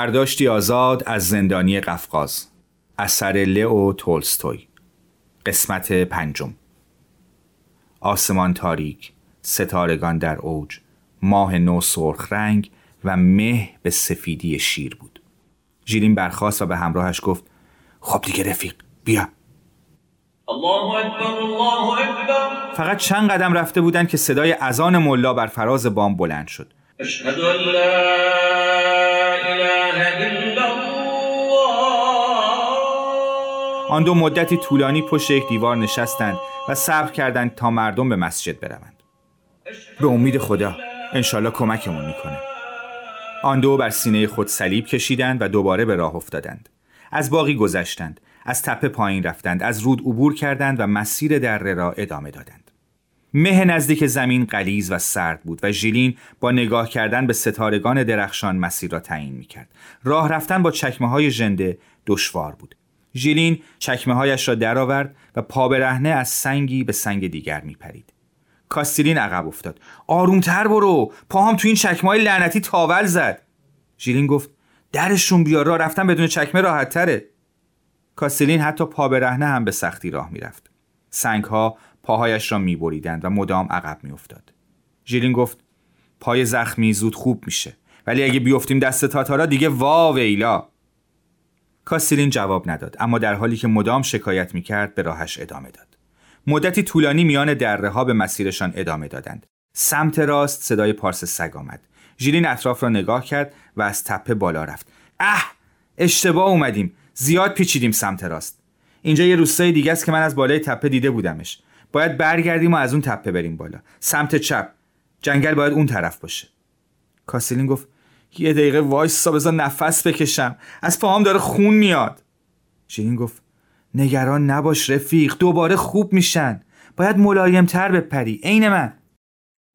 برداشتی آزاد از زندانی قفقاز. اثر لئو تولستوی. قسمت پنجم. آسمان تاریک ستارگان در اوج ماه نو سرخ رنگ و مه به سفیدی شیر بود. ژیلین برخاست و به همراهش گفت خب دیگه رفیق بیا. الله اکبر الله اکبر. فقط چند قدم رفته بودند که صدای اذان ملا بر فراز بام بلند شد. اشهد آن دو مدتی طولانی پشت یک دیوار نشستند و صبر کردند تا مردم به مسجد بروند. به امید خدا انشالله کمکمون می‌کنه. آن دو بر سینه خود صلیب کشیدند و دوباره به راه افتادند. از باقی گذشتند از تپه پایین رفتند از رود عبور کردند و مسیر دره را ادامه دادند. مه نزدیک زمین قلیز و سرد بود و ژیلین با نگاه کردن به ستارگان درخشان مسیر را تعیین می‌کرد. راه رفتن با چکمه های ژنده دشوار بود. ژیلین چکمه هایش را درآورد و پا برهنه از سنگی به سنگ دیگر میپرید. کاستیلین عقب افتاد. آرومتر برو پاهم تو این چکمه های لعنتی تاول زد. ژیلین گفت درشون بیار راه رفتن بدون چکمه راحت تره کاستیلین حتی پا برهنه هم به سختی راه می‌رفت. سنگ ها پاهایش را میبریدند و مدام عقب میافتاد. ژیلین گفت پای زخمی زود خوب میشه ولی اگه بیفتیم دست تاتارا دیگه وا ویلا. کاستیلین جواب نداد اما در حالی که مدام شکایت می‌کرد به راهش ادامه داد. مدتی طولانی میان دره ها به مسیرشان ادامه دادند. سمت راست صدای پارس سگ آمد. ژیلین اطراف را نگاه کرد و از تپه بالا رفت. اه! اشتباه اومدیم. زیاد پیچیدیم سمت راست. اینجا یه روستای دیگه است که من از بالای تپه دیده بودمش. باید برگردیم و از اون تپه بریم بالا. سمت چپ. جنگل باید اون طرف باشه. کاسیلین گفت یه دقیقه وایسا بذار نفس بکشم. از پاهام داره خون میاد. ژیلین گفت نگران نباش رفیق دوباره خوب میشن. باید ملایم تر بپری عین من.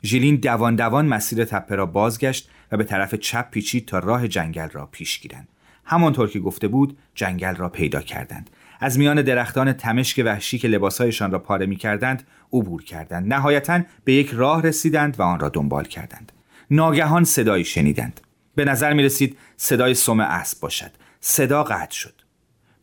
ژیلین دوان دوان مسیر تپه را بازگشت و به طرف چپ پیچید تا راه جنگل را پیش گیرند. همانطور که گفته بود جنگل را پیدا کردند. از میان درختان تمشک وحشی که لباسهایشان را پاره می کردند عبور کردند. نهایتا به یک راه رسیدند و آن را دنبال کردند. ناگهان صدایی شنیدند. به نظر می رسید صدای سم اسب باشد. صدا قطع شد.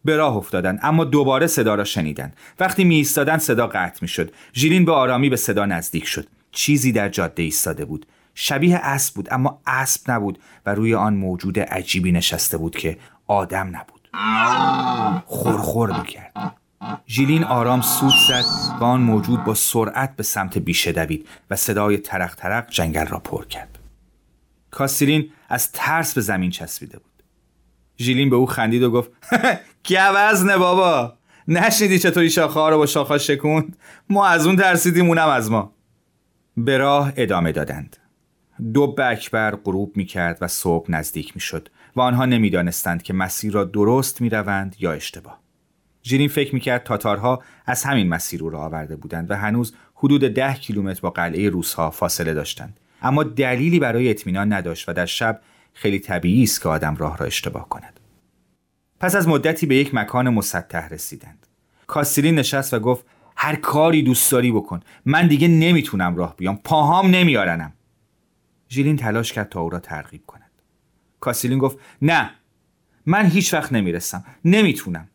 به راه افتادند اما دوباره صدا را شنیدند وقتی می ایستادند صدا قطع می شد ژیلین به آرامی به صدا نزدیک شد. چیزی در جاده ایستاده بود. شبیه اسب بود اما اسب نبود و روی آن موجود عجیبی نشسته بود که آدم نبود. خورخور می‌کرد. ژیلین آرام سود زد و آن موجود با سرعت به سمت بیشه دوید و صدای ترق ترق جنگل را پر کرد. کاستیلین از ترس به زمین چسبیده بود. ژیلین به او خندید و گفت گوزنه بابا؟ نشنیدی چطوری شاخه ها رو با شاخه شکوند؟ ما از اون ترسیدیم اونم از ما. به راه ادامه دادند. دو اکبر غروب می کرد و صبح نزدیک می شد و آنها نمی‌دانستند که مسیر را درست می روند یا اشتباه. ژیلین فکر می کرد تاتارها از همین مسیر رو را آورده بودند و هنوز حدود ده کیلومتر با قلعه روسها فاصله داشتند. اما دلیلی برای اطمینان نداشت و در شب خیلی طبیعی است که آدم راه را اشتباه کند. پس از مدتی به یک مکان مسطح رسیدند. کاستیلین نشست و گفت هر کاری دوست داری بکن. من دیگه نمی‌تونم راه بیام. پاهام نمیارنم. ژیلین تلاش کرد تا او را ترغیب کند. کاسیلین گفت نه من هیچ وقت نمی‌رسم نمی‌تونم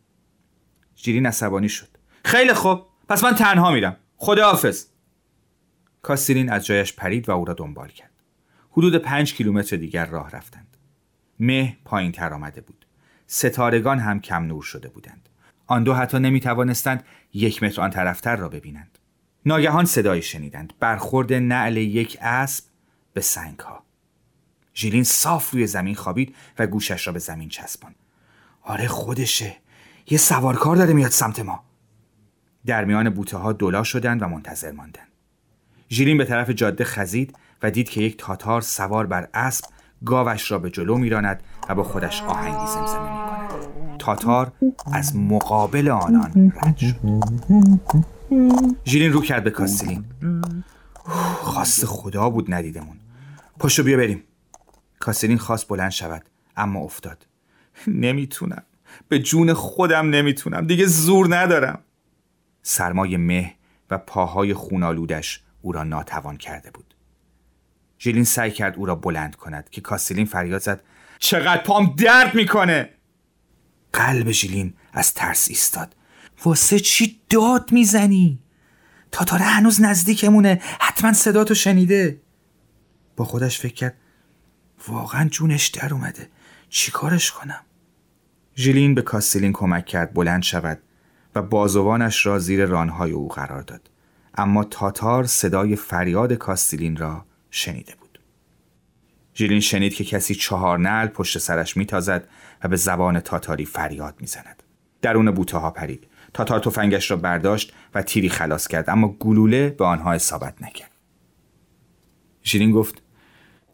ژیلین عصبانی شد خیلی خوب پس من تنها میرم خداحافظ کاستیلین از جایش پرید و او را دنبال کرد. حدود پنج کیلومتر دیگر راه رفتند. مه پایین تر آمده بود. ستارگان هم کم نور شده بودند. آن دو حتی نمی توانستند یک متر آن طرفتر را ببینند. ناگهان صدایی شنیدند. برخورد نعل یک اسب به سنگ ها. ژیلین صاف روی زمین خوابید و گوشش را به زمین چسبان آره خودشه. یه سوارکار داره میاد سمت ما. در میان بوته ها دلا شدند و منتظر ماندند. ژیلین به طرف جاده خزید و دید که یک تاتار سوار بر اسب گاوش را به جلو میراند و با خودش آهنگی زمزمه می کند. تاتار از مقابل آنان رد شد. ژیلین رو کرد به کاستیلین خواست خدا بود ندیدمون. پشو بیا بریم. کاستیلین خواست بلند شود اما افتاد. نمی‌تونم. به جون خودم نمی‌تونم. دیگه زور ندارم. سرمای مه و پاهای خونالودش او را ناتوان کرده بود. ژیلین سعی کرد او را بلند کند که کاستیلین فریاد زد چقدر پام درد می‌کنه! قلب ژیلین از ترس ایستاد. واسه چی داد می‌زنی؟ تاتاره هنوز نزدیکمونه حتما صداتو شنیده. با خودش فکر کرد واقعا جونش در اومده. چیکارش کنم؟ ژیلین به کاستیلین کمک کرد بلند شود و بازوانش را زیر رانهای او قرار داد. اما تاتار صدای فریاد کاستیلین را شنیده بود. ژیلین شنید که کسی چهار نعل پشت سرش میتازد و به زبان تاتاری فریاد می‌زند. درون بوته ها پرید. تاتار تفنگش را برداشت و تیری خلاص کرد اما گلوله به آنها اصابت نکرد. ژیلین گفت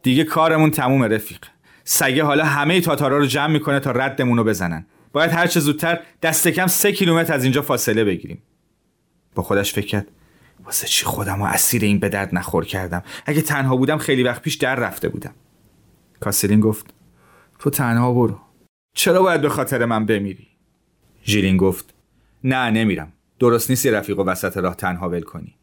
دیگه کارمون تموم رفیق. سگه حالا همه تاتارا رو جمع می‌کنه تا ردمون رو بزنن. باید هر چه زودتر دست کم سه کیلومتر از اینجا فاصله بگیریم. با خودش فکر کرد واسه چی خودم رو اسیر این به درد نخور کردم؟ اگه تنها بودم خیلی وقت پیش در رفته بودم. کاسلین گفت تو تنها برو. چرا باید به خاطر من بمیری؟ ژیلین گفت نه نمیرم. درست نیست رفیق و وسط راه تنها ول کنی.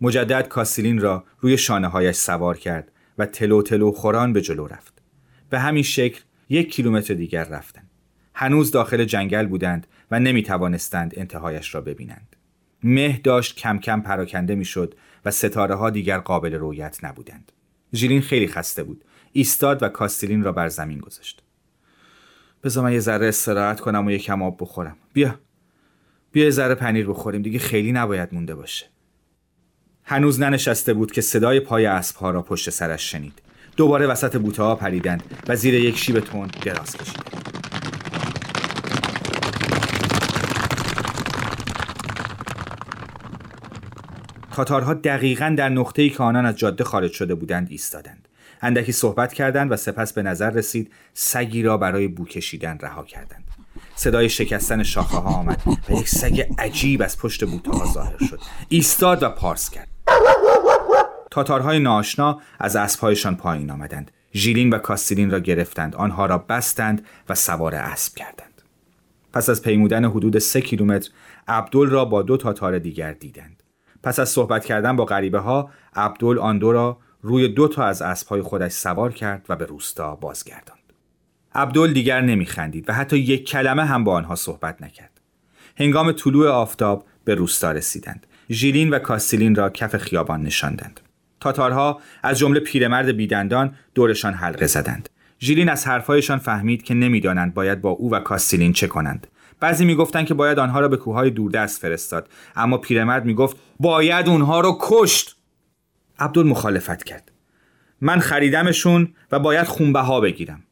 مجدد کاسیلین را روی شانه هایش سوار کرد و تلو تلو خوران به جلو رفت. به همین شکل یک کیلومتر دیگر رفتند هنوز داخل جنگل بودند و نمی توانستند انتهایش را ببینند. مه داشت کم کم پراکنده می‌شد و ستاره ها دیگر قابل رویت نبودند. ژیلین خیلی خسته بود. ایستاد و کاستیلین را بر زمین گذاشت. بذار من یه ذره استراحت کنم و یکم آب بخورم. بیا. بیا یه ذره پنیر بخوریم. دیگه خیلی نباید مونده باشه. هنوز ننشسته بود که صدای پای اسبها را پشت سرش شنید. دوباره وسط بوته ها پریدند و زیر یک شیب تند دراز کشیدند. تاتارها دقیقا در نقطه‌ای که آنان از جاده خارج شده بودند ایستادند. اندکی صحبت کردند و سپس به نظر رسید سگی را برای بو کشیدن رها کردند. صدای شکستن شاخه ها آمد و یک سگ عجیب از پشت بوته ها ظاهر شد. ایستاد و پارس کرد. تاتارهای ناشنا از اسبهایشان پایین آمدند. ژیلین و کاستیلین را گرفتند. آنها را بستند و سوار اسب کردند. پس از پیمودن حدود سه کیلومتر عبدل را با دو تاتار دیگر دیدند. پس از صحبت کردن با غریبه ها عبدل آن دو را روی دو تا از اسبهای خودش سوار کرد و به روستا بازگرداند. عبدل دیگر نمیخندید و حتی یک کلمه هم با آنها صحبت نکرد. هنگام طلوع آفتاب به روستا رسیدند. ژیلین و کاستیلین را کف خیابان نشاندند. تاتارها از جمله پیرمرد بیدندان دورشان حلقه زدند. ژیلین از حرفهایشان فهمید که نمی‌دانند باید با او و کاستیلین چه کنند. بعضی می‌گفتند که باید آنها را به کوههای دوردست فرستاد. اما پیرمرد می‌گفت باید اونها را کشت. عبدال مخالفت کرد. من خریدمشون و باید خونبها بگیرم.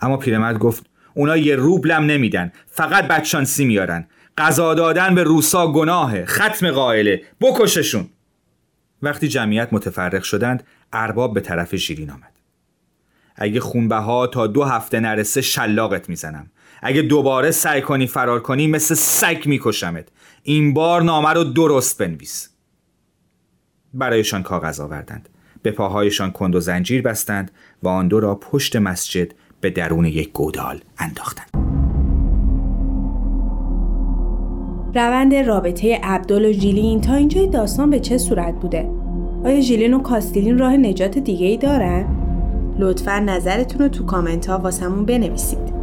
اما پیرمرد گفت اونا یه روبلم نمیدن. فقط بدشانسی میارن غذا دادن به روسا گناهه. ختم قائله. بکششون. وقتی جمعیت متفرق شدند ارباب به طرف شیرین آمد. اگه خونبه ها تا دو هفته نرسه شلاقت می‌زنم. اگه دوباره سعی کنی فرار کنی مثل سگ میکشمت این بار نامه رو درست بنویس برایشان کاغذ آوردند به پاهایشان کند و زنجیر بستند و آن دو را پشت مسجد به درون یک گودال انداختند روند رابطه عبدال و ژیلین تا اینجای داستان به چه صورت بوده؟ آیا ژیلین و کاستیلین راه نجات دیگه ای دارن؟ لطفا نظرتون رو تو کامنت ها واسمون بنویسید.